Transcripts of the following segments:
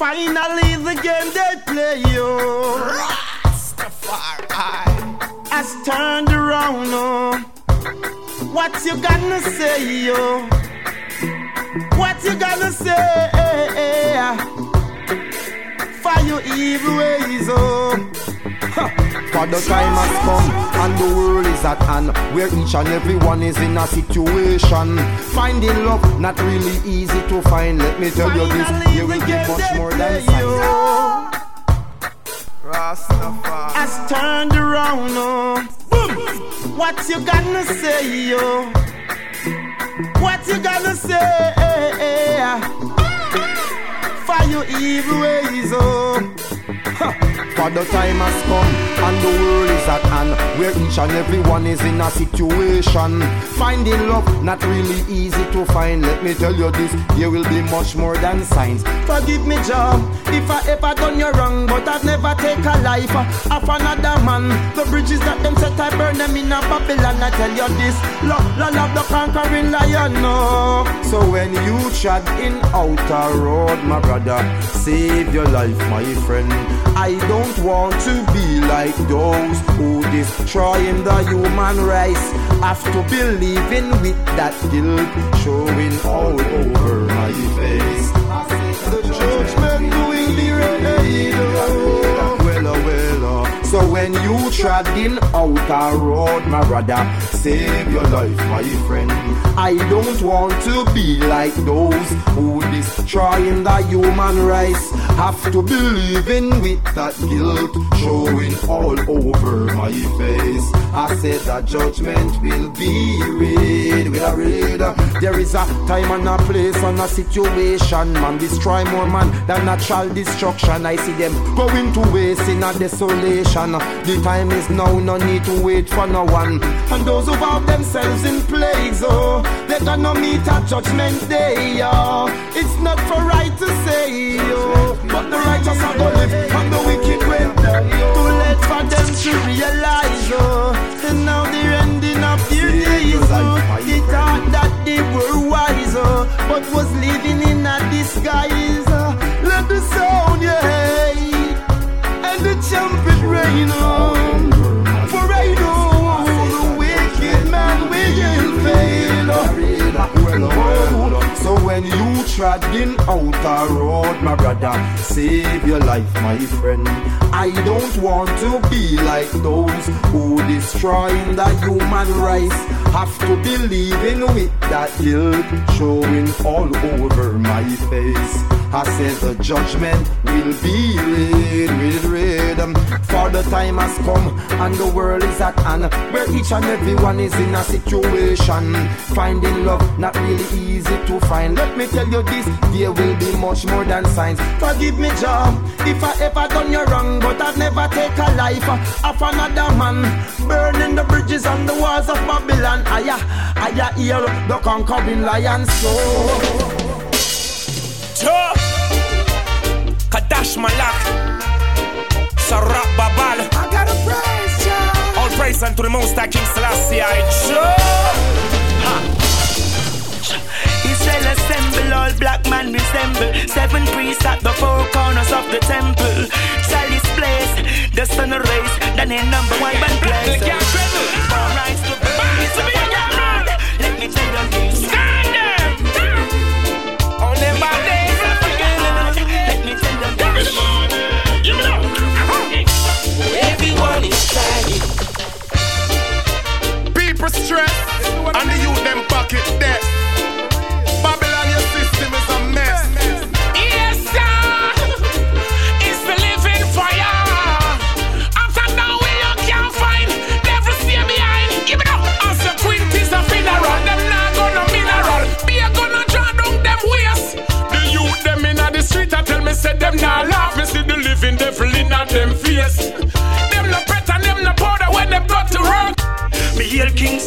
Finally, the game they play, yo. Rastafari has turned around, oh. What you gonna say, yo? What you gonna say? For your evil ways, oh. For the time has come and the world is at hand Where each and every one is in a situation Finding love not really easy to find Let me tell you this, you will get much more than signs Rastafari has turned around, oh. Boom. What you gonna say, yo? What you gonna say? For your evil ways, oh. For the time has come and the world is at hand Where each and every one is in a situation. Finding love not really easy to find. Let me tell you this, there will be much more than signs. Forgive me job if I ever done you wrong But I've never take a life of another man. The bridges that them set I burn them in a Babylon. I tell you this, love, love, love the conquering lion no. So when you tread in outer road my brother Save your life my friend I don't want to be like those who destroying the human race. Have to be living with that guilt showing all over my face. The judgment you treading out a road, my brother, save your life, my friend. I don't want to be like those who destroying the human race. Have to be living with that guilt showing all over my face. I said that judgment will be read, will read. There is a time and a place and a situation. Man destroy more man than natural destruction. I see them going to waste in a desolation. The time is now, no need to wait for no one. And those who have themselves in plagues, oh, they're gonna meet a judgment day, oh. It's not for right to say, oh, but the righteous are gonna live and the wicked will die. Oh. Too late for them to realize, oh, and now they're ending up their days, oh. They thought that they were wise, oh, but was living in a disguise. Oh. Let the sound, yeah the trumpet rain. For I know the wicked man will fail. So when you treading out a road, my brother, save your life, my friend. I don't want to be like those who destroying the human race. Have to be living with that guilt showing all over my face. I said the judgment will be read, read, read. For the time has come and the world is at hand where each and every one is in a situation. Finding love not really easy to find. Let me tell you this, there will be much more than signs. Forgive me, job, if I ever done you wrong, but I've never take a life of another man. Burning the bridges and the walls of Babylon. Aya, aya, hear the conquering lion soul. Joe. Kadash Malak, Sarab Babal. I gotta praise ya. All praise unto the Most High King Selassie. Joe. Israel assemble, all black man resemble. Seven priests at the four corners of the temple. Chalice place, the sun rays, the name number one band place. Stress. And the youth them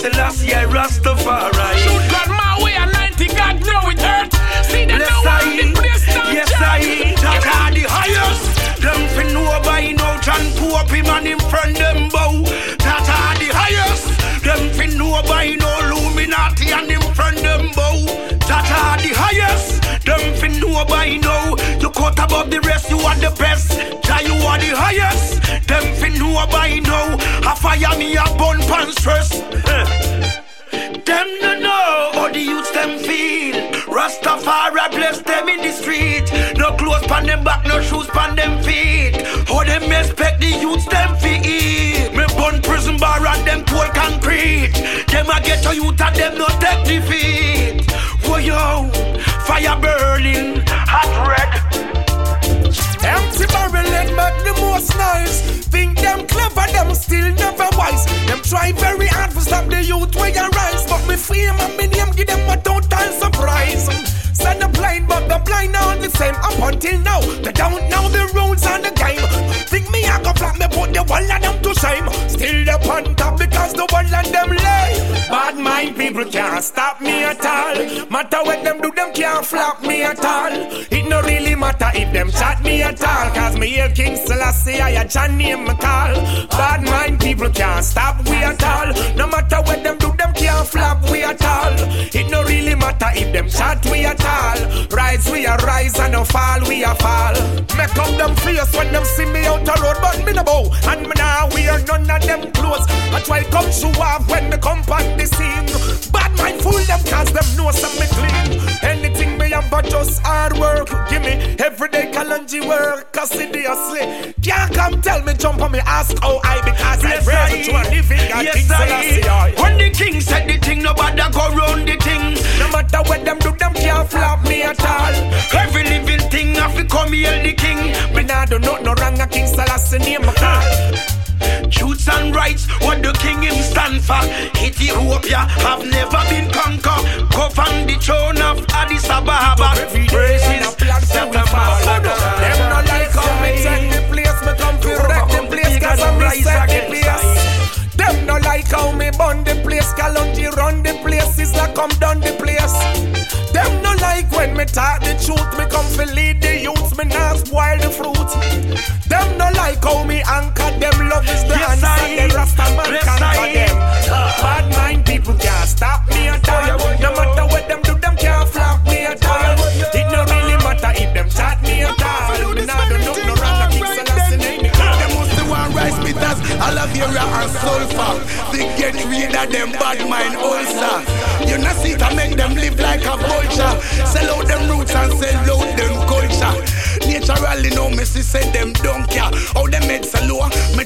Selassie, I Rastafari. Shoot God my way and 90 God know it hurt. See them Yes, know I, the place yes, Jack. I, that are the highest. Them fi know by now, John Pope him and him friend them bow. That are the highest. Them fi know by now, Illuminati and him friend them bow. That are the highest. Them fi know by now, you cut above the rest, you are the best. Jah, you are the highest. Them fin know by now. I fire me a bun pan stress. Them no know how the youths them feel. Rastafari bless them in the street. No clothes pan them back, no shoes pan them feet. How them expect the youths try very hard to stop the youth where you rise. But me fame and me name give them a total surprise. Send the blind, but the blind are the same up until now. They don't know the rules and the game. Think me I go flat, me put the one of them to shame. Still the on top because the one of them. People can't stop me at all. Matter what them do, them can't flop me at all. It no really matter if them chat me at all. Cause me hear King Selassie, I a John name me call. Bad mind people can't stop we at all. No matter what them do, them can't flop we at all. It no really matter if them chat we at all. Rise, we a rise, and no fall, we a fall. Make up them face when them see me out the road, but me no bow. And me now wear none of them clothes. I try come show off when me come on the scene. Bad mind fool them, cause them know some me clean. Anything me have but just hard work. Give me everyday Kalonji work, assiduously. Can't come tell me jump on me ask how I because yes, I pray to a living God yes, I. When the king said the thing, nobody go round the thing. No matter what them do, them can't flop me at all. Every living thing have to come here the king. Me nah do not no wrong a King Selassie name a call. Truths and rights, what the king him stand for. Ethiopia have never been conquered. Govern the throne of Addis Ababa. Praises, Them no like how me take the place, me come to wreck the place, cause I'm reset the place. Them no like how me burn the place, Kalonji run the place, is like come down the place. Them no like when me talk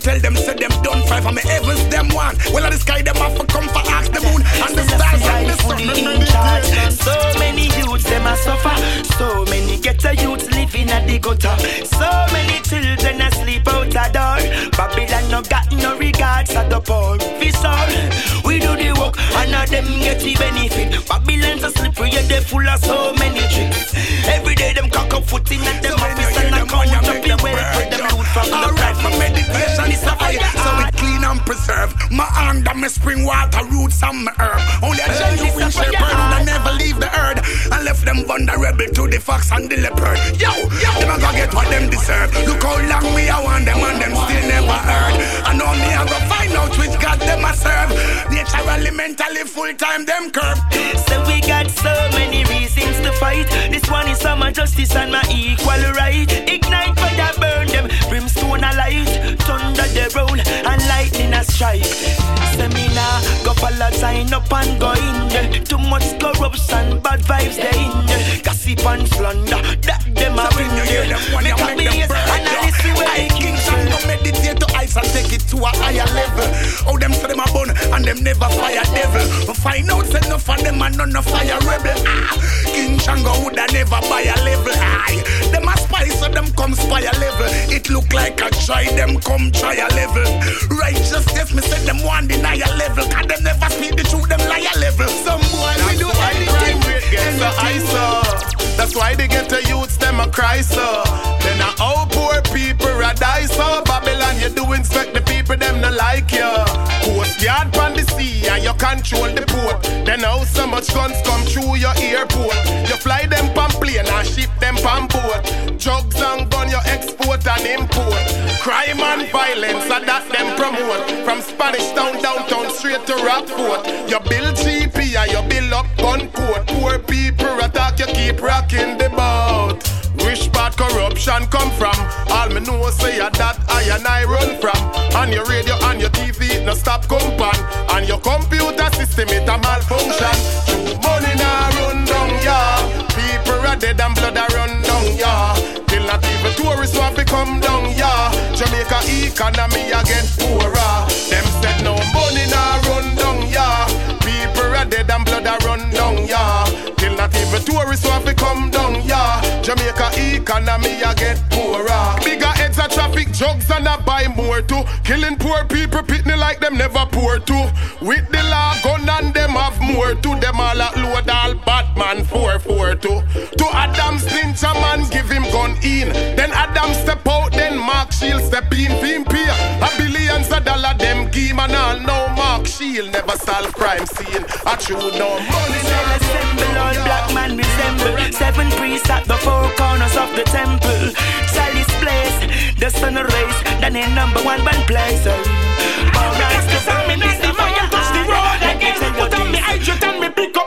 tell them say them done five and me heavens them one. Well, of the sky them have to come for ask the moon and the stars and the sun. in charge. So many youths them a suffer. So many ghetto youths living at the gutter. So many children asleep out the door. Babylon no got no regards at the poor. Visor, we do the work and now them get the benefit. Babylon's a slippery, yeah, they full of so many tricks. Every day them cock up foot in at them So office and I count up the wealth with them loot from the Alright, me spring water roots and my herb. Only a genuine shepherd them vulnerable to the fox and the leopard. Yo, yo, them a go get what them deserve. Look how long me I want them and them still never heard. I know me I go find out which God them a serve. Naturally, mentally, full time them curb. So we got so many reasons to fight. This one is summer justice and my equal right. Ignite fire, burn them. Brimstone a light, thunder the roll, and lightning a strike. Seminar, go follow, sign up never buy a level. Aye, them a spice so them come spy a level. It look like a try them come try a level. Righteousness me say them one deny a level. Cause them never speak the truth them lie a level. Some boy we do anything. Gets so I saw. That's why they get the youths them a cry so. Then a all oh, poor people a die so. Babylon you do inspect the people them no like you. Coast yard pan the sea and you control the port. Then how so much guns come through your airport. You fly them pan plane and ship them pan boat. Drugs and gun you export and import. Crime and violence and that them promote. From Spanish town downtown straight to Rockfort. You build GP and you build up gun court. Poor people attack you keep rocking the boat. Which part corruption come from? All me know say that I and I run from. And your radio and your TV no stop compan. And your computer system it a malfunction. True money now run down ya. People are dead and blood a run down ya. Till not even tourists want to come down ya. Jamaica economy again poor. Too. Killing poor people, pitney like them never poor too. With the law gun and them have more to them all load all Batman 442. To Adam snitch a man give him gun in. Then Adam step out, then Mark Shield step in. Film pay a billions of dollar them give and all. No Mark Shield never solve crime scene. I chew no money. Assemble all black man resemble Seven priests at the four corners of the temple Sally's place, the sun rays Then in number one band place. Alright, Cause I'm in the fire, touch the road again. Put on me hydrant and me pick up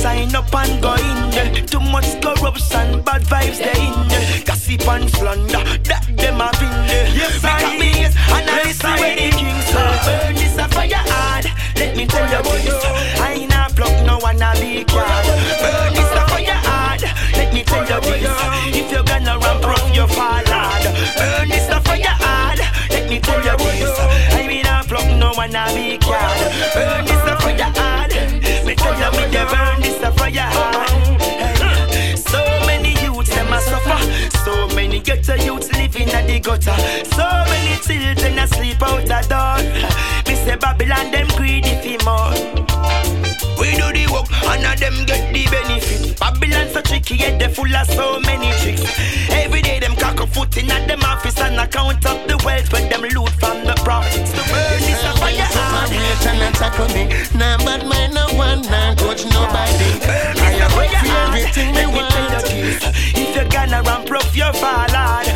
sign up and go in. Too much corruption, bad vibes they in. Gossip and slander, that them a in there. Yes, I is, and I listen when the king say, burn this a fire hard. Let me tell you this, I ain't a pluck no one a big yard. Burn this a fire hard. Let me tell you this, if you're gonna ramp up your fall hard. Burn this a fire hard. Let me tell you this, I mean a pluck no one a big yard. Burn this a fire hard. Me tell you burn this a fire. So many youths them a suffer. So many ghetto youths living at the gutter. So many children asleep out the door. Me say Babylon them greedy for more. We do the work and of them get the benefit. Babylon so tricky, yet they full of so many tricks. Every day them cock a foot in at them office and account up the wealth when them loot from the profits. The hard. and tackle me. Nah, but man, no one, nah, coach nobody. I am ready for everything they me want. If you're gonna ramp up your fall hard.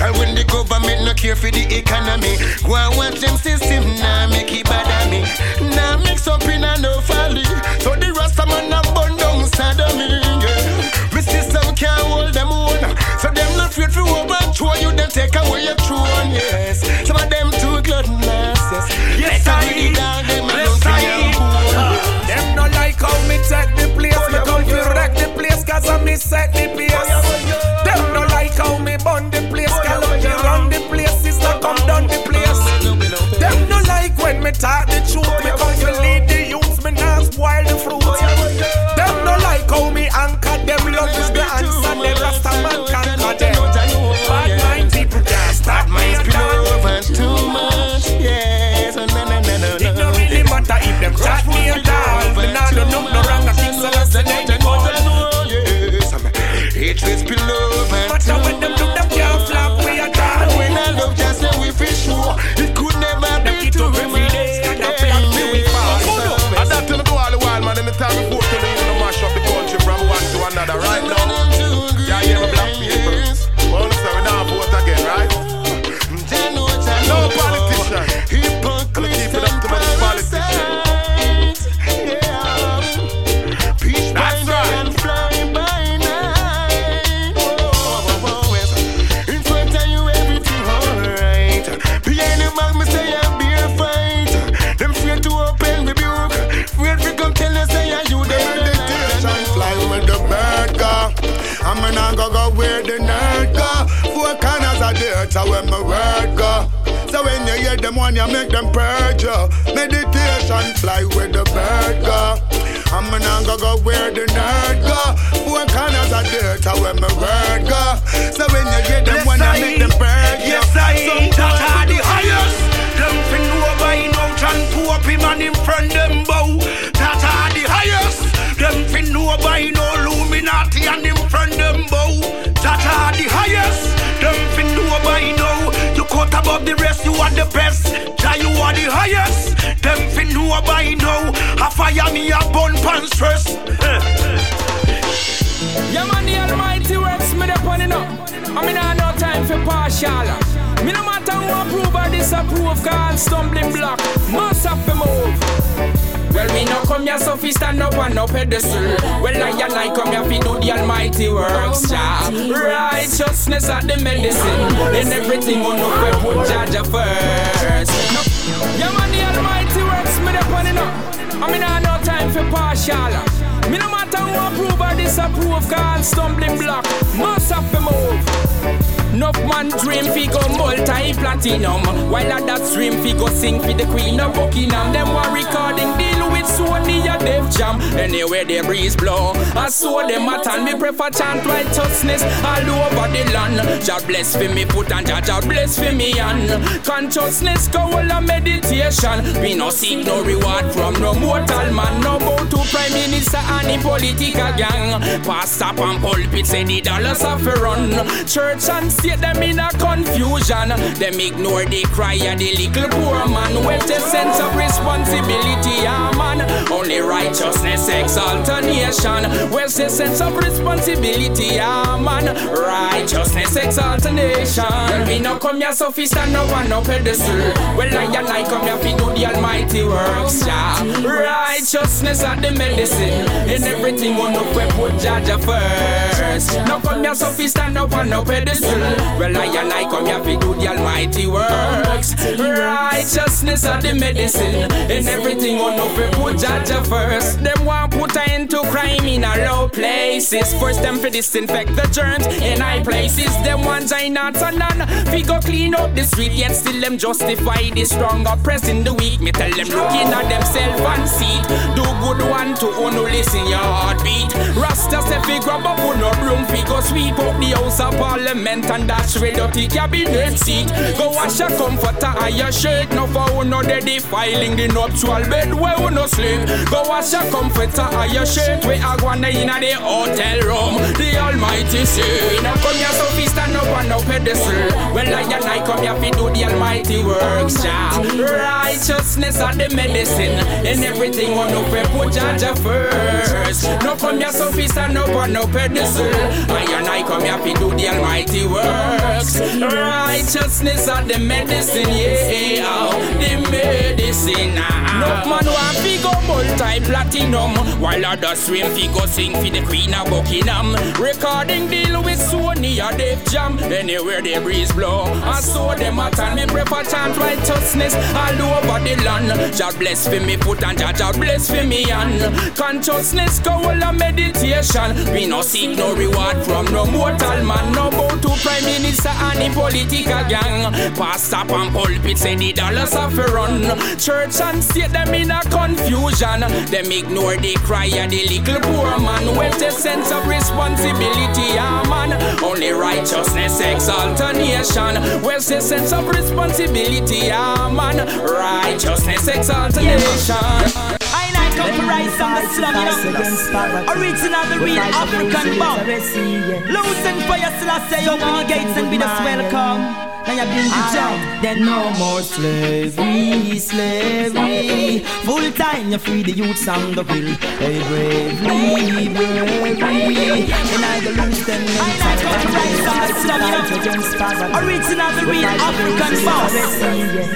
And when the government no care for the economy, go and watch them system, nah, make it bad at me. Nah, mix up in a no folly. So the rasta man a burn down sodomy, yeah. Me system can't hold them own. So them not afraid for overthrow you, then take away your throne, yes. Cause I me set the pace. Them no like how me bun the place. Me run the place Sister come down the place. Them no like when me talk the truth Me come to lead the youth Me not spoil the fruit. Them no like how me anchor them Love is the answer Them rasta the best. Jah, you are the highest. Them nobody know. I fire me a bun pan stress. Yeah, man, the Almighty works me the pony no. I mean, I no time for partial. Me no matter who approve or disapprove, call stumbling block. Must have to move. Well, we no come here so fi stand up on no pedestal. Well, I and I come here fi do the almighty works, yeah. Righteousness at the medicine. In everything we know we put Jah Jah first. No. Yeah, man, the almighty works me the pony no. I mean, I no time for partial. Me no matter who approve or disapprove, call stumbling block. Must have to move. Enough man dream fi go multi-platinum While others dream fi go sing fi the queen of Buckingham Them one recording with Sony a Def Jam. Anywhere the breeze blow. I saw them at and me prefer chant righteousness all over the land. Jah bless fi me put and Jah Jah bless fi me hand. Consciousness go all a meditation. We no seek no reward from no mortal man. No bow to prime minister and the political gang. Pastor and pulpit say the dollars have to run. Church and state them in a confusion. Them ignore the cry of the little poor man. With a sense of responsibility, yeah, man. Only righteousness exalt a nation. Where's the sense of responsibility, yeah, man? Righteousness exalt a nation. Well, we no come here so fi stand up on no pedestal. Well, I and I come here fi do the almighty works, yeah. Righteousness are the medicine. In everything, one up we put Jah Jah first. No come here so fi stand up on no pedestal. Well, I and I come here to do the almighty works. Righteousness are the medicine. And everything on up, we put judge first. Them want put her into crime in a low places. First, them for disinfect the germs in high places. Them I not and none. We go clean up the street, yet still them justify the strong oppressing the weak. Me tell them looking at themselves and see Do good one to own who listen your heartbeat. Rasta say fi grab up on no broom, fi go sweep up the house of parliament and dash with dirty cabinet seat. Go wash your comforter and your shirt. No for who no dead filing the nuptial bed where who no sleep. Go wash your comforter and your shirt. We are going in the hotel room. The Almighty say, now come here so we stand up on no pedestal. Well, I and I come here to do the Almighty works. Yeah. Righteousness are the medicine. And everything on no put Jah Jah first. No come here so we stand up on no pedestal. I and I come here to do the Almighty works. Righteousness are the medicine, yeah, the medicine. Ah. No man want fi go multi-platinum, while others swim fi go sing fi the Queen of Buckingham. Recording deal with Sony or Def Jam, anywhere they breeze blow. I saw them at and me prefer chant righteousness all over the land. God bless for me foot and God bless for me hand. Consciousness go all a meditation. We no seek no reward from no mortal man, no bow to prime minister and the political gang. Pastor and pulpit say the dollars have run. Church and state them in a confusion. Them ignore the cry of the little poor man. With a sense of responsibility, yeah man. Only righteousness exalt a nation. Where's the sense of responsibility, yeah ah, man? Righteousness exalt a nation. I like come to on the slum. Original, the real African bomb. Losing for your still I say, open the gates and be the welcome. Now you build the job, then no more slavery, slavery. Full time you free the youths on the hill. Hey, bravely, bravely. And I go lose them I like how to rise on the slum, you know. Original, the real African boss.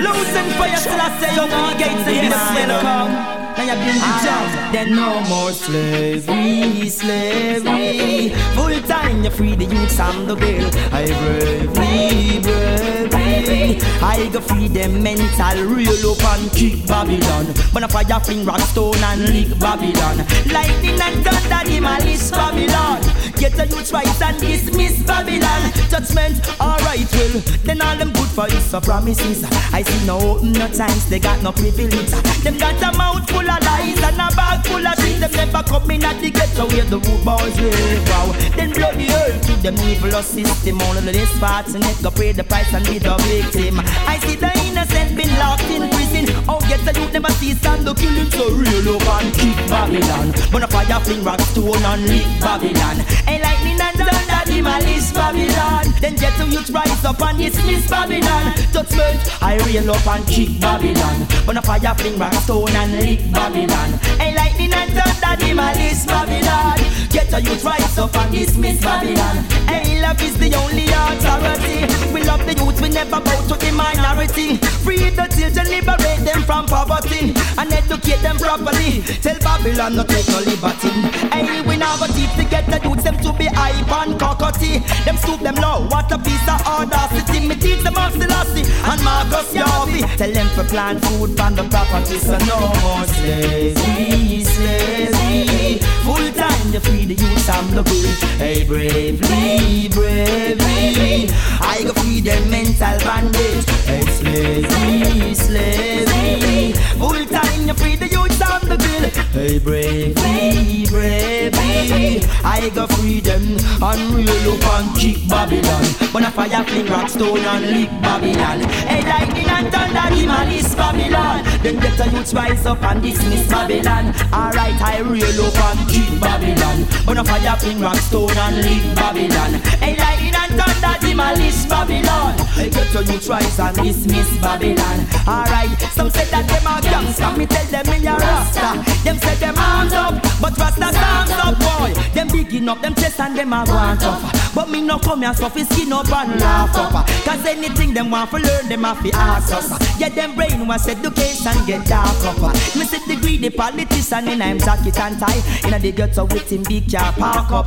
Losing for your still I say, the gates and the welcome. Now you build the job, then no more slavery, slavery. Full time you free the youths and the girl. I bravely, bravely. I go free them mental, real up and kick Babylon. But a fire fling rock stone and lick Babylon. Lightning and thunder, malice Babylon. Get the youth right and dismiss Babylon. Judgment, alright, well, then all them good for his promises. I see no open no times, they got no privilege. Them got a mouth full of lies and a bag full of things. Them never come in at the ghetto where the root boys live. Wow. Then bloody earth to them evil system. All of this parts and let go pay the price and be the victim. I see the innocent been locked in prison. Oh, get the youth never see stand the killing so real up and keep Babylon. But a fire fling rock stone and lick Babylon. And lightning and thunder demolish Babylon. Then get the youth rise up and dismiss Babylon. Judgment, I rail up and kick Babylon. But a fire fling rock stone and lick Babylon. And lightning and thunder demolish Babylon. Get the youth rise up and dismiss Babylon. And love is the only authority. We love the youth, we never bow to the minority. Free the children, liberate them from poverty and educate them properly. Tell Babylon not take no liberty. Hey, we now go teach to get the youths them to be hype and cockatoo. Them stoop them low, what a piece of audacity. Me teach them of Selassie and Marcus Garvey. Tell them to plant food from the property, so no more slavery, slavery. Full time to free the and the will. Hey, bravely, bravely. I go free them mental bandage. Hey, slavery, slavery. Full time you free the youth and the bill. Hey, bravely, bravely. I go free them and real up and kick Babylon. When a fire fling rock stone and lick Babylon. Hey, lightning and thunder demolish Babylon. Then get the youth rise up and dismiss Babylon. Alright, I real up and kick Babylon. When a fire fling rock stone and lick Babylon. Hey, lightning and thunder demolish Babylon. Get the youth rise and dismiss Babylon. Alright, some say that them are gangsta. Me tell them me a rasta. Them say them arms up, but rasta arms up, boy. Them bigging up them chest and them a want tough. But me no come here so fi skin up and laugh up. Cause anything them want to learn, them have to ask us. Yeah, them brain was education and get dark up. Me see the greedy politician in I'm jacket and tie. In a the gutter with him big car park up.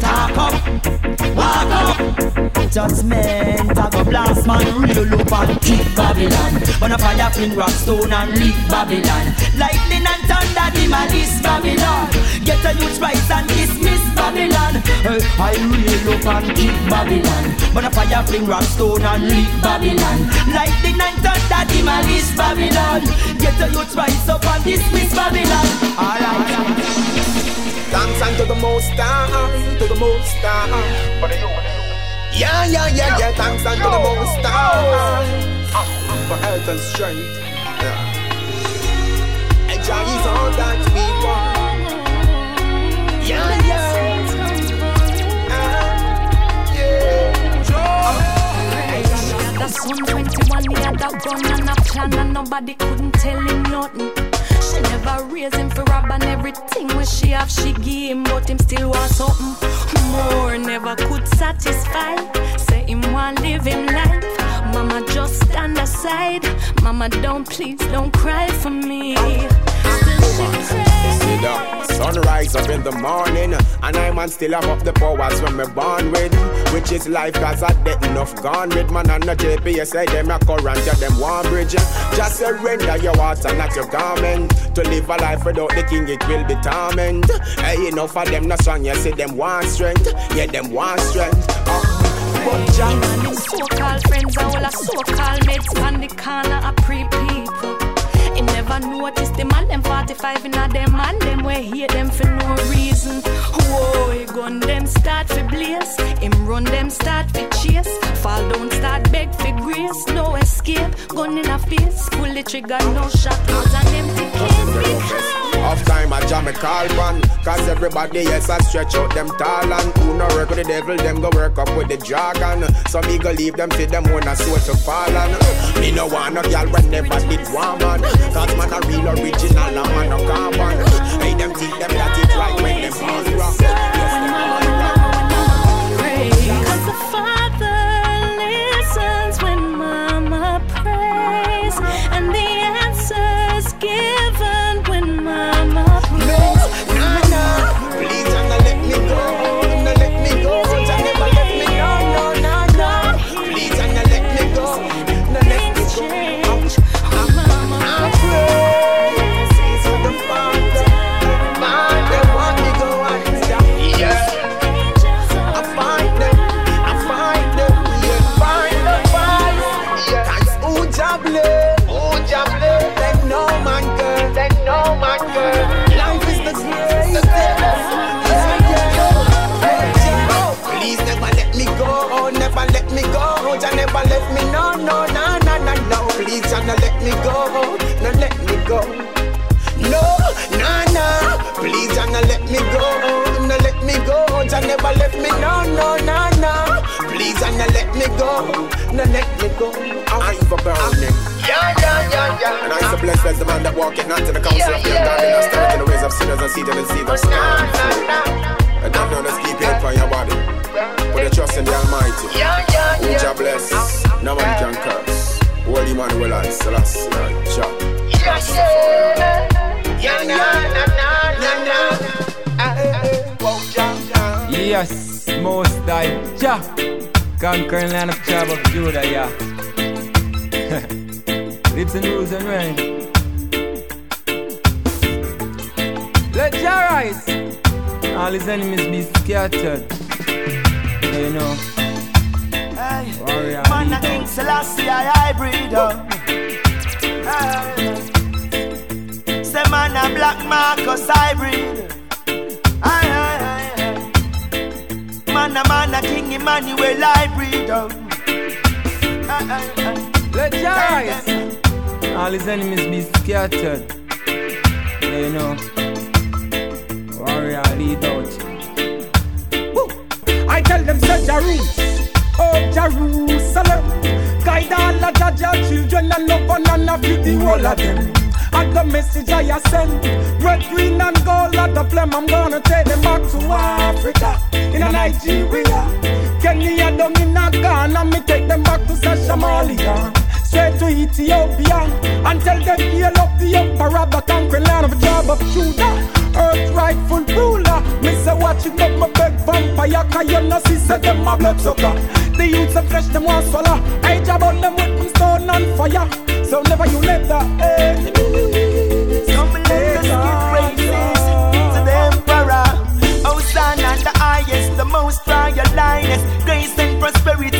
Talk up, walk up. Judgment, I go blast man, real up and kick Babylon. When a fire fling rock stone and lick Babylon. Lightning and thunder demolish Babylon. Get a youth rise and dismiss Babylon. Hey, I real up and kick Babylon. When a fire fling rock stone and lick Babylon. Lightning and thunder demolish Babylon. Get a youth rise up and dismiss Babylon. Alright. Thanks unto the most high, to the most high. Yeah, yeah, yeah, yeah. Thanks unto the most high for health and strength. Yeah. And Jah is all that we want. Yeah, yeah. Yeah that's 121, he had a gun and a plan and nobody couldn't tell him nothing. She never raised him for rob and everything when she have she give him, but him still want something more. Never could satisfy. Say him want live him life. Mama just stand aside. Mama don't please don't cry for me. Still she See the sunrise up in the morning, and I man still have up the powers when me born with, which is life cause I dead enough gone with man and the GPS say them a current, yeah them one bridge. Just surrender your heart and not your garment to live a life without the king it will be torment. Hey, enough of them not strong, you see them want strength, yeah them want strength. Uh, but Jah, so-called friends are all a so-called mates on the corner of pre people. He never noticed them and them 45 in a them and them we hear them for no reason. Whoa, he gun them start for blaze. Him run them start for chase. Fall down start beg for grace. No escape, gun in a face. Pull the trigger, no shot. Out an empty case. Because Off time I jam a call Cause everybody else I stretch out them tall and Who no work with the devil, them go work up with the dragon. Some me go leave them till them own a soul to fall on. Me no want no girl when never did one man Cause man a real original and man no carbon. Hey them think them that it right when them on rock Let. All his enemies be scattered. You know warrior lead out. Woo. I tell them, say Jerusalem, oh Jerusalem, guide all of Jah Jah children and love one and feed the whole of them. And the message I send, red, green and gold at the flame, I'm gonna take them back to Africa, in a Nigeria. Kenya down in a Ghana, me take them back to Somalia straight to Ethiopia and tell them heal up the emperor, the conquering land of Job of Judah earth rightful ruler. Me say watch it up, my beg vampire, cause you know see say them a blood sucker. The youths of flesh them want swallow. I jab on them with stone and fire. So never you let the enemies. Come let us give praises to the emperor. Hosanna, the highest, the most royal lioness. Grace and prosperity,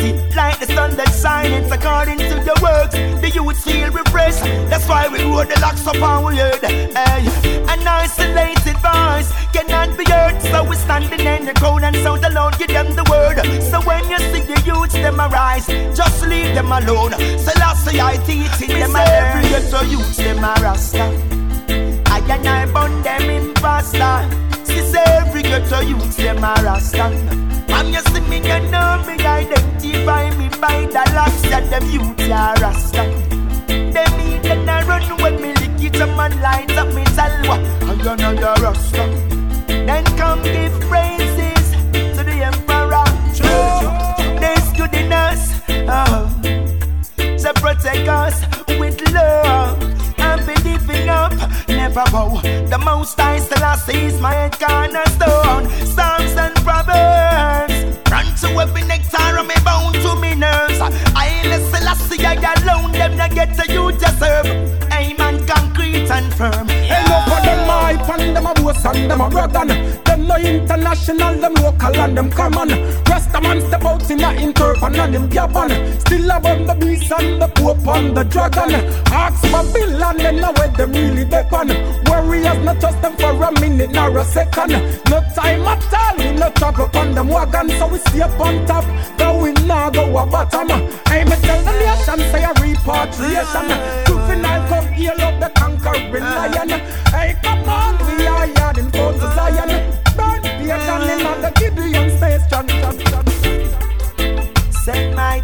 like the sun that shines according to your works. The youth feel refreshed. That's why we roll the locks up on we heard. Hey, an isolated voice cannot be heard. So we standing in the crowd and so the Lord give them the word. So when you see the youth, them arise, just leave them alone. So last I teaching them a every ghetto youths them a rasta. I and I burn them in pasta. See every ghetto youths them a rasta. And you see me, you know me, identify me by the locks that them youth are rasta. Them mean that I run when me lick it up and light up me salwa. And you know you're rasta. Then come give praises to the emperor. True, there's good us. Oh. So protect us with love and believing up. Never bow. The most I still I see my head. A and them a brother. Them no international, them local and them common. Rasta man step out in a interpan and them gabon. Still above the beast and the pope and the dragon. Ask for bill and then know where them really depend. Warriors not trust them for a minute nor a second. No time at all, we no travel on them wagon, so we stay up on top, though we now go a bottom. I me tell the nation, say a repatriation. Two Juvenile come heal up the conquering lion.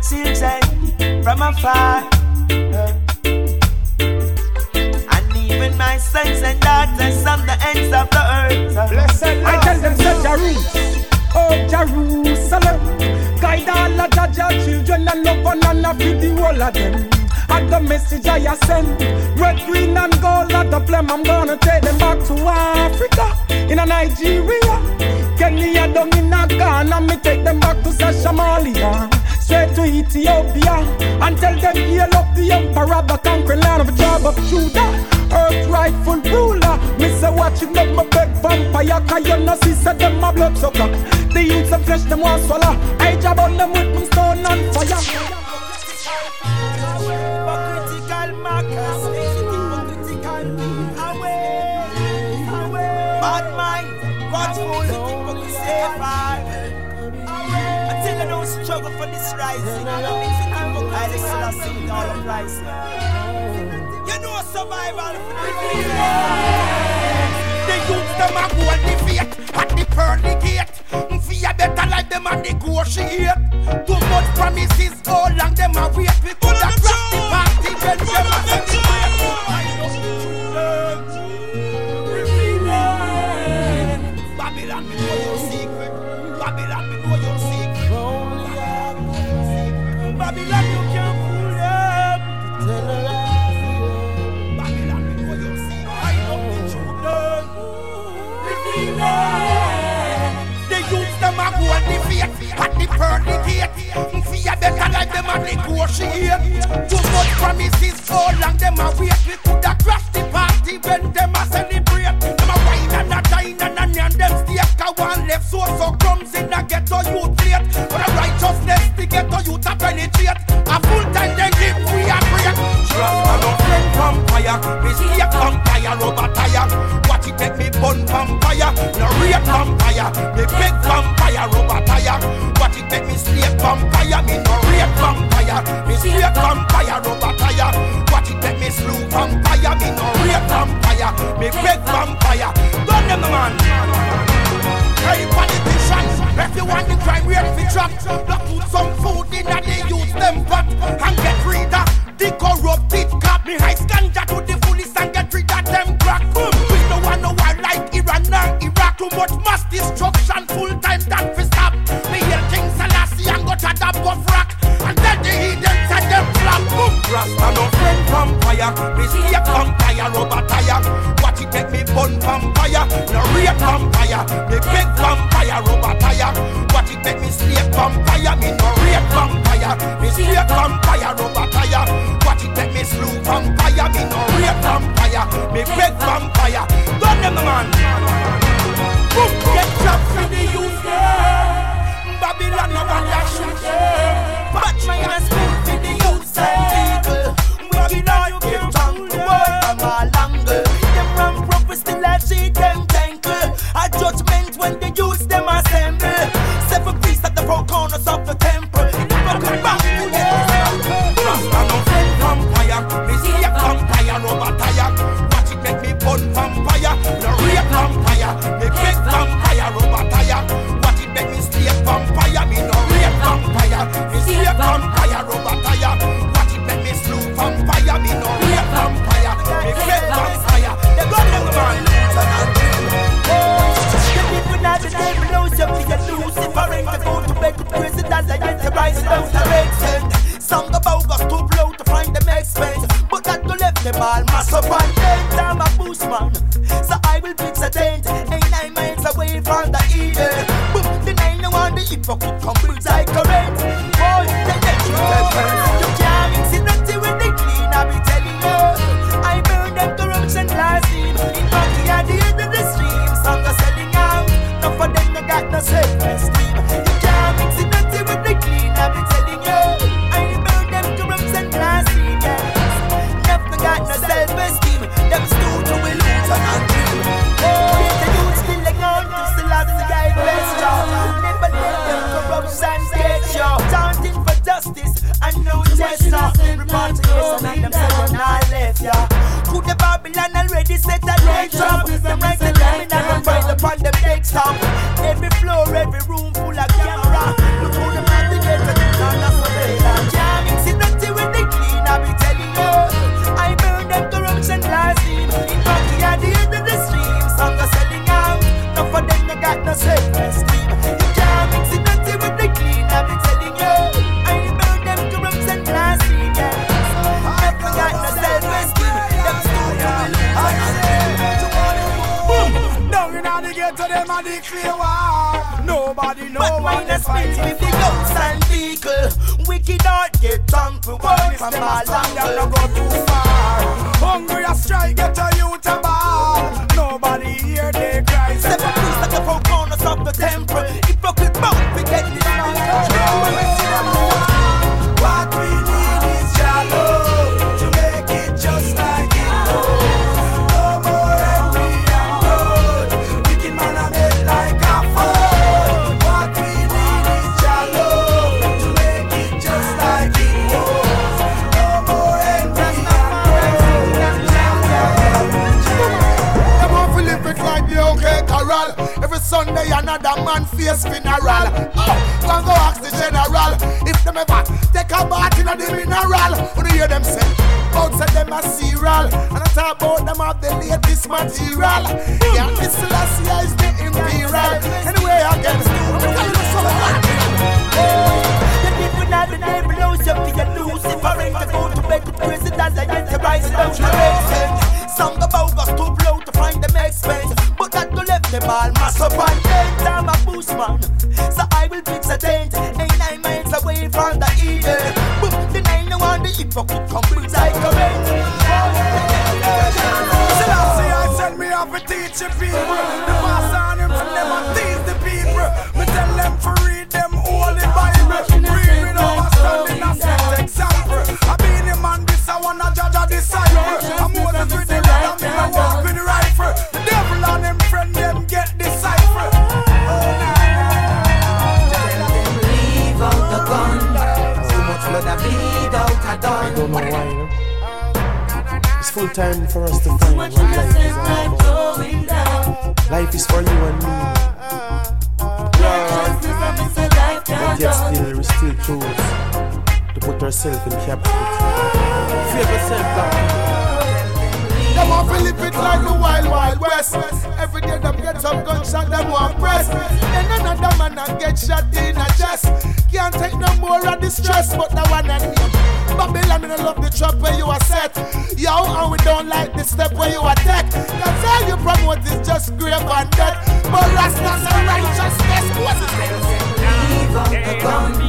My children from afar. And even my sons and daughters from the ends of the earth. Blessed I tell them, your roots oh Jerusalem. Guide all of Jah Jah children and love one and feed the whole of them. And the message I send, red, green and gold at the flame, I'm gonna take them back to Africa, in a Nigeria. Kenya down in a Ghana, me take them back to Somalia straight to Ethiopia and tell them heal up the emperor, the conquering land of Job of Judah earth rightful ruler. Me say watch it make my beg vampire, cause you know see say them a blood sucker. The youths of flesh them want swallow. I jab on them with me stone and fire. Bad mind, watchful, safe I don't struggle for this rising, I just see all the rising no survival. The youths them a go and the fate at the pearly gate. Fear better negotiate. Too much promises, how long them a wait? We coulda crash the party when them a celebrate. Fate at the pearly gate. Fear better like them a negotiate. Too much promises, how long them a wait? We coulda crashed the party when them a celebrate. Them a wine and a dine and a nyan them stay. Cause one left so so crumbs in a ghetto youth plate. But a righteousness the ghetto youth a penetrate. A full time they give free a break. Trust me, no friend vampire. Me see a vampire rubber tire. Watch it make me bun vampire. No rate vampire. Me big vampire rubber tire. Vampire. Me no rate vampire. Me slave vampire rubber tire. Watch it make me slew vampire. Me no rate vampire. Me big vampire. Don't them the man. Hey, politicians, if you want the crime rate fi drop, now put some food in and they use them pot and get rid of the corrupted cop. Me high ganja to the fullest and get rid of them crack. Boom. We don't want no war like Iran or Iraq. Too much mass destruction, full time that fi Rasta no friend vampire, me a vampire rubber tire. Watch it make me bun vampire, no rape vampire. Me big vampire rubber tire. Watch it make me slave vampire, me no rape vampire. Me slave vampire rubber tire. Watch it make me slew vampire, me no rape vampire. Me big vampire. Done them the man. Boom. Get trapped for the youth. Babylon no one that shoot there. Patch my ass all mass up and dead. I'm a bushman, so I will fix a tent. Ain't nine miles away from the Eden. Boom, the nine no one the hypocrite comes like current. Boy, they get you You can't mix it nothing with the clean. I be telling you, I burn them corruption last in. In at the end of the stream, song are selling out. No for them, they got no self-esteem. Me. Take a bath in the mineral. When you hear them say, outside them a cereal. And I talk about them of the latest material. Yeah, this Selassie I is the imperial. Anyway, I'm you. The people to go bed and get the too blow to find but that them all up and. I'm a so I will fix a dent. Like a rent. Selassie, I send me off to teach the people. The pastor and him never tease the people. Me tell them to read them full time for us to find what life is about. Life is for you and me. But yet still, we still choose to put ourselves in captivity. Feel yourself back. Them want to live it like the wild, wild west. Every day them get some gunshot, them want press. Then another man and get shot in a chest. Can't take no more of the stress, but the one and him. Babylon, me no love the trap where you are set. Yo, and we don't like the step where you attack. That's all you promote is just grave and death. But Rastas and righteousness, what's his name? Leave out the gun.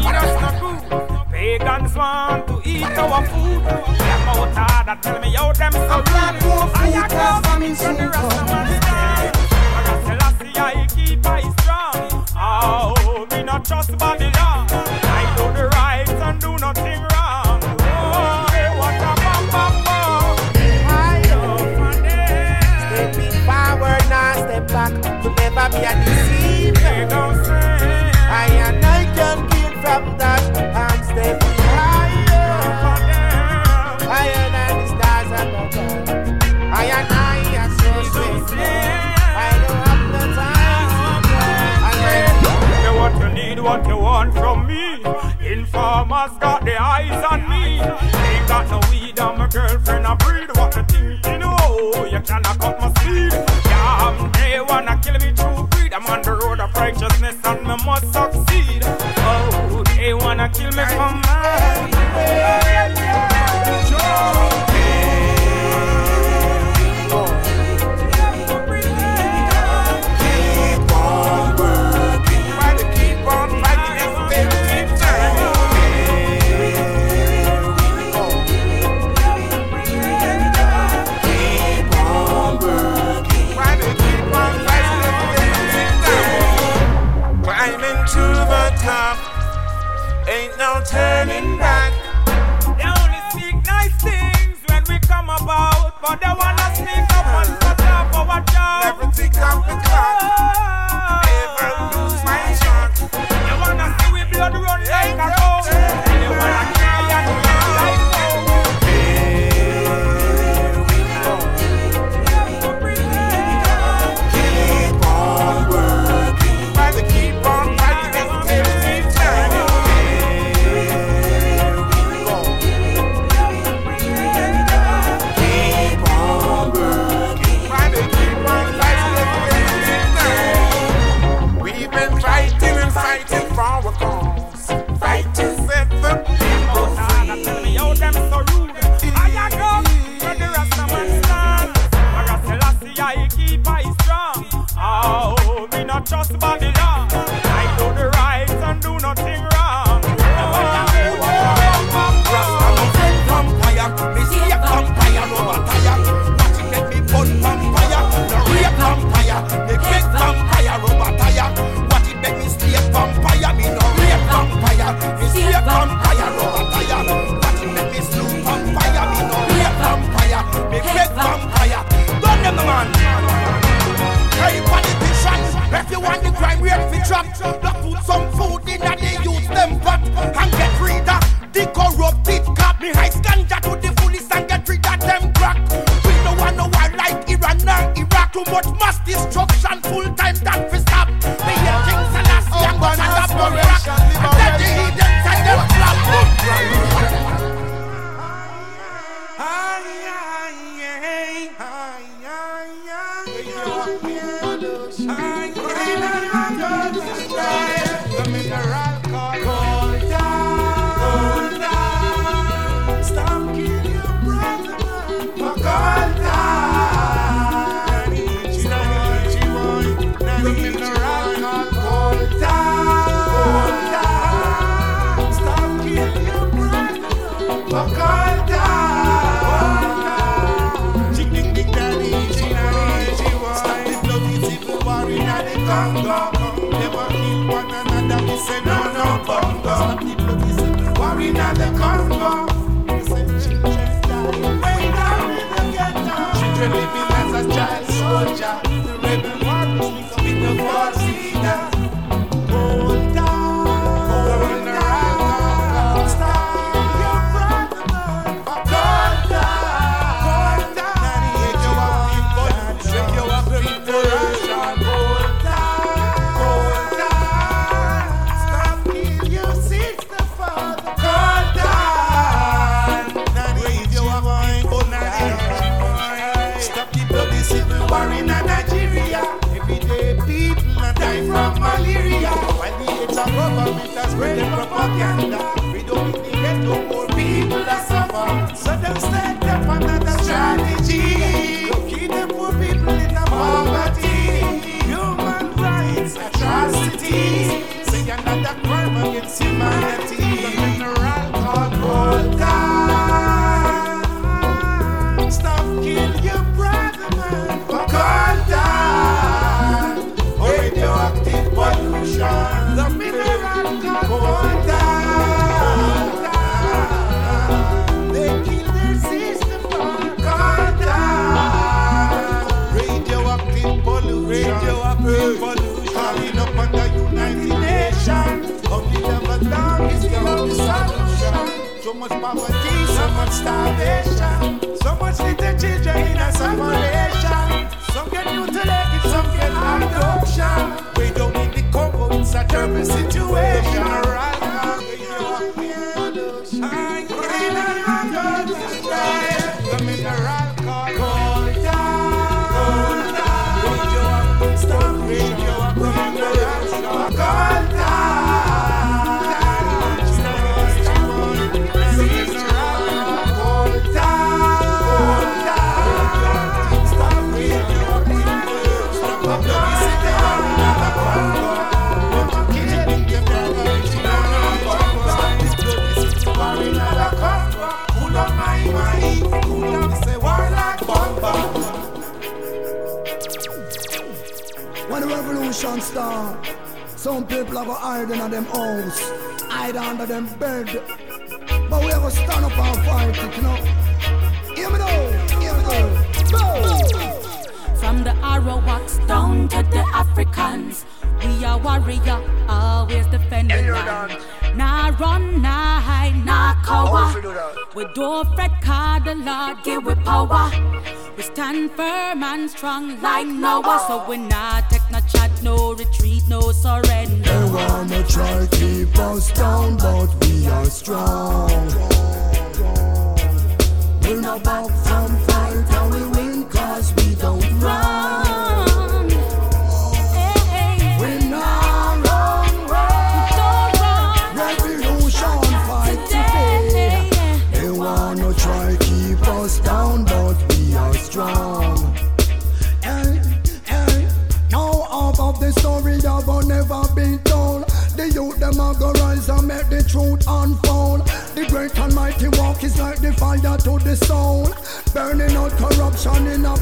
Pagans want to eat our food. Them out hard tell me how them so bad. I a come from the rest of my Eyes on me. Ain't got no weed, I'm a girlfriend, I breed. What you think you know? You cannot cut my speed. Yeah, I'm they wanna kill me through greed. I'm on the road of righteousness and me must succeed. Oh, they wanna kill me from mine. Turning So much poverty, so much starvation. So much little children in a simulation. Some get mutilated, some get adoption. We don't need the Congo, it's a terrible situation. Right. nation star. Some people are gonna hide in them house, hide under them bed. But we are gonna stand up and fight you know. Hear me now, hear me now. Go! From the Arawaks down to the Africans, we are warrior, always defending yeah, land. Nah run, nah hide, nah cower. We don't fret, cause the Lord give we power. We stand firm and strong like Noah, so we're not no chat, no retreat, no surrender. They wanna try keep us down, but we are strong. We'll not back from fight, and we win cause we don't run. Turning out corruption in a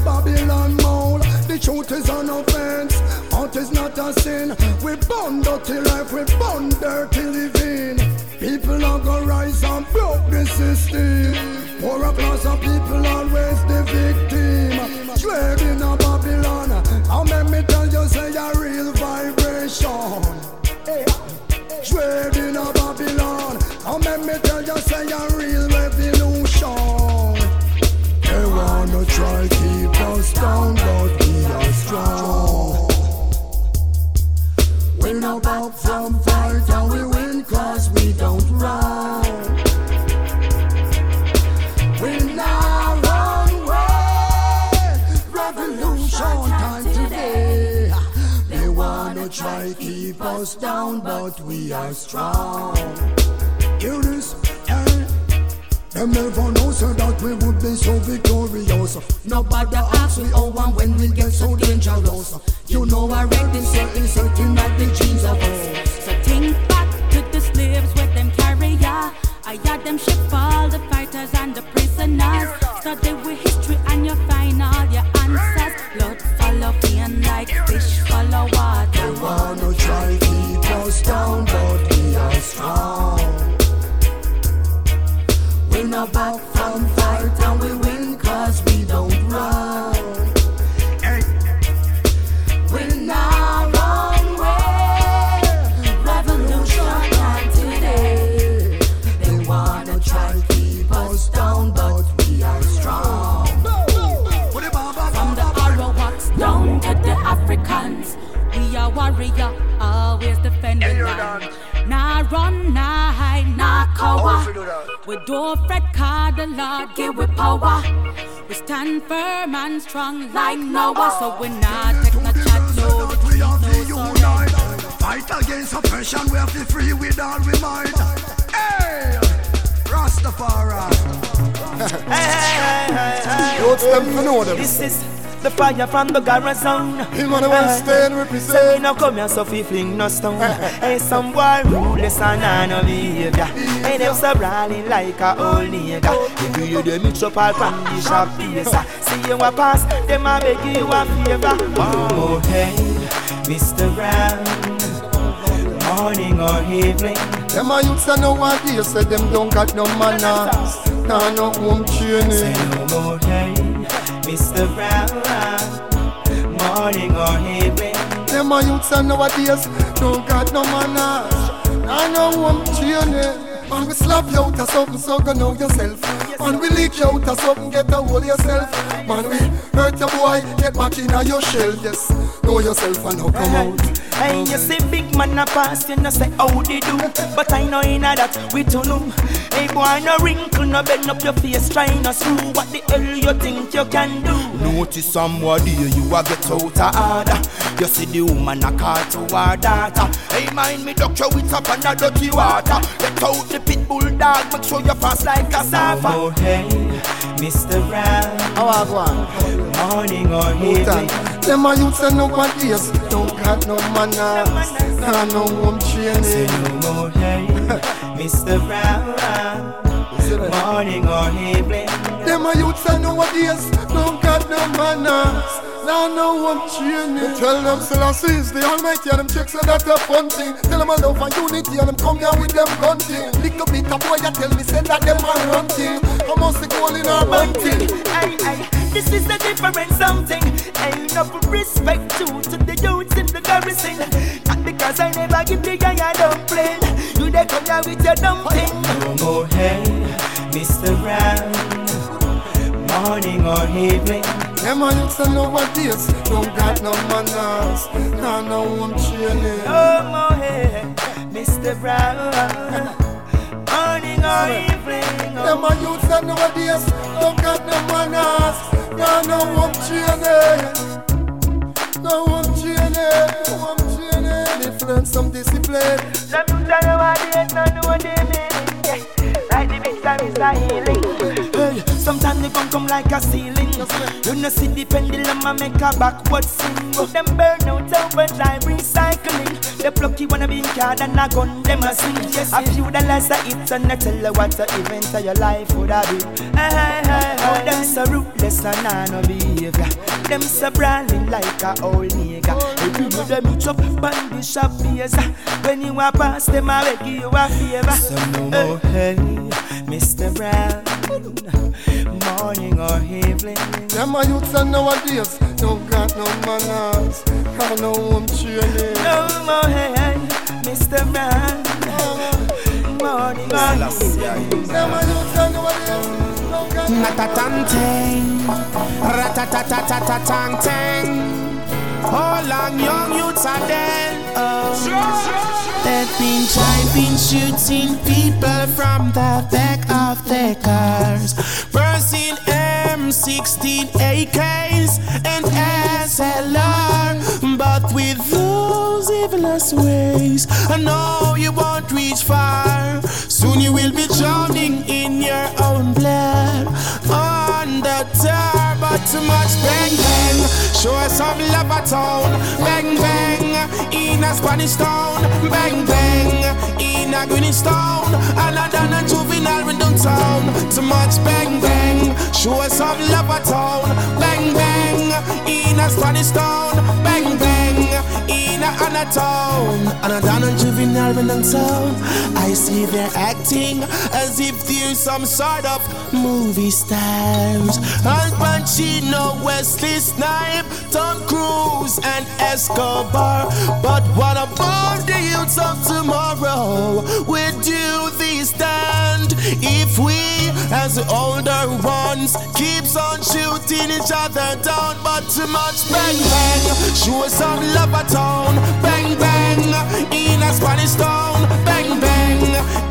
don't fret, cause the Lord give we power. We stand firm and strong like Noah, so we not take no chance. no we are no united. Fight against oppression, we have to free with all we might. Hey, Rastafari. hey, hey, hey, hey, hey. Youths, them know them. This is the fire from the garrison. Him and the one stay and represent. Say me no come here so fi fling no stone. hey, some boy ruthless and I no behavior. Hey, them so brawling like a old nigga. If you hear them mix up all from the shop place. See you a pass, them a beg you a favor. Oh, hey, Mr. Brown. Morning or evening. Them a youths that know what they say, them don't got no manners. Nah, no home training. Say no more, hey, Mr. Brown. Morning or evening. Them a youths that nowadays don't got no manners. Nah, no home training. Man, we slap you out of something, so go know yourself. Man, we leak you out of something, get a hold yourself. Man, we hurt your boy, get back in your shell. Yes, know yourself and now come out. Hey, you see big man a pass, you know say how they do But I know in that we to know Hey boy, no wrinkle, no bend up your face Try no screw, what the hell you think you can do? Notice somebody you a get out of order You see the woman a call to her daughter Hey mind me you with up a dirty water Let out the pit bull dog, make sure you fast like a safa Hey, Mr. Brown How I go on? Morning or evening Them a youths that nowadays don't got no manners. Nah, no home training. Say no more, hey, Mr. Brown. Morning or evening. Them a youths that nowadays don't got no manners. Nah, no home training. Tell them Selassie is the Almighty and them checks are that a fun thing. Tell them I love and unity and them come here with them gun thing. Little bit of boy, you tell me say that them a run thing. I must be goal in our bunting. Aye, aye. This is the different something. Ain't enough respect to to the youths in the garrison. Not because I never give the guy a dumpling. You they come here with your dumpling. No more, hey, Mr. Brown. Morning or evening. Them a youths that nowadays don't got no manners. Nah, no home training. Oh, no more, hey, Mr. Brown. Morning or evening. Oh. Them a youths that nowadays don't got no manners. Nah, no home training. No home training. No home training. Different, some discipline. Some youths that nowadays don't know what they mean. Like the big time is the healing. Sometimes they come come like a ceiling. You know see the pendulum and make a backward swing. Them burn out over like recycling. The plucky wanna be in card and a gun them a swing. Yes, a few dollars a hit and they tell you what the event of your life would have been. Hey, hey, hey, oh, them so ruthless and I no behavior. Them so brawling like a old nigga. If you do them each up, bandy shop beers. When you a pass them, I beg you a favor. Some no more, hey, Mr. Brown. Morning or evening. Them a youths that nowadays don't got no manners. Have no home training. No more, hey, hey, Mr. Brown. Morning or evening. Them a youths that nowadays don't got no Natatantang, How long young youths are dead? Oh. They've been driving, shooting people from the back of their cars. Bursting M16 AKs and SLR. But with those evilous ways, I know you won't reach far. Soon you will be drowning in your own blood. Too much bang bang. Show us some love at town. Bang bang. In a Spanish town. Bang bang. In a Greenwich town. I done a juvenile in downtown. Too much bang bang. Show us some love at town. Bang bang. In a Spanish town. In a town. And I done a juvenile downtown. I see they're acting as if they're some sort of movie stars. Al Pacino, Wesley Snipe, Tom Cruise, and Escobar. But what about the youths of tomorrow? Where do they stand? If we, as the older ones, keeps on shooting each other down, but too much bang bang. Show some love at town, bang bang. In a Spanish town, bang bang.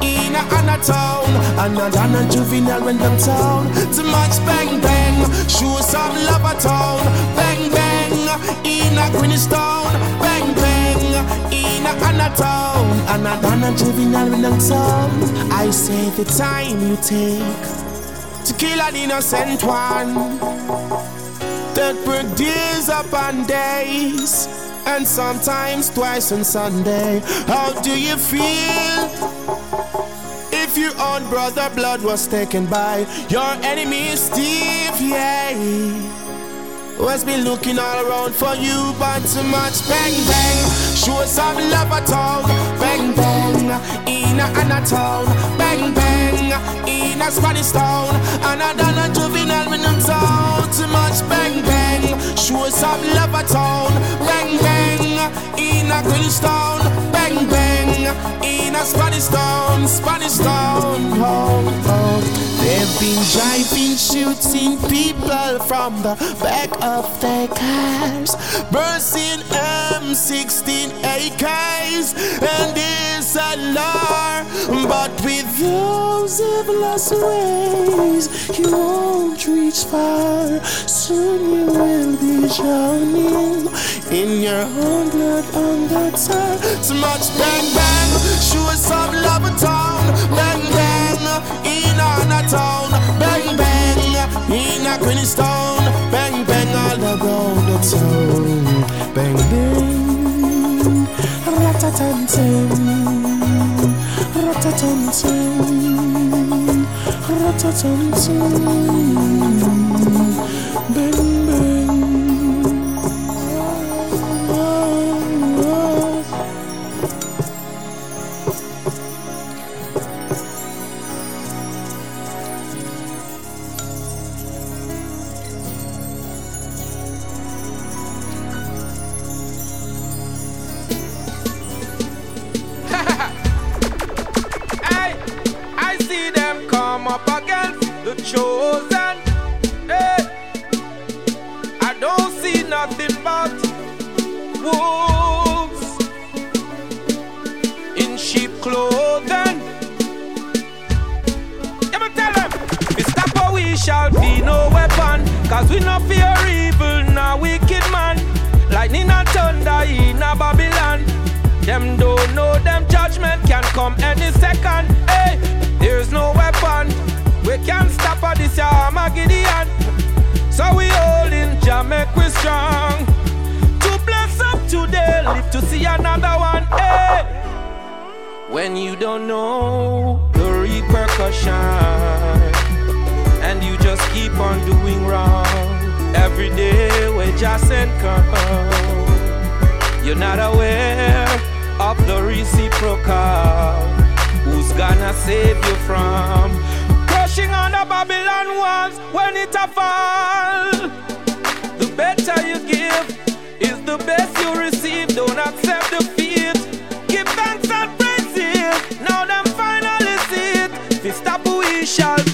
In a Anna town, and a Donna juvenile them town. Too much bang bang. Show some love at town, bang bang. In a Greenwich town, bang bang. In in a town, and I done a juvenile with them song. I say the time you take to kill an innocent one that work days upon days and sometimes twice on Sunday. How do you feel? If your own brother blood was taken by your enemy, Steve, yeah. Was been looking all around for you, but too much bang bang. Show some love at all. Bang bang, in a, in a town. Bang bang, in a Spanish town. And I done a juvenile in them town. Too much bang bang. Show some love at all. Bang bang, in a Greenwich town. Bang bang, in a Spanish town. Spanish town. Oh, oh. They've been driving, shooting people from the back of their cars, bursting M16 AKs, and it's a. But with those evillous ways, you won't reach far. Soon you will be drowning in your own blood on the tar. Too much bang bang, show some love town. Bang bang, in a Queen's town. Bang bang all around the town. Bang bang, ratatatam, ratatatam. Bang bang. Shall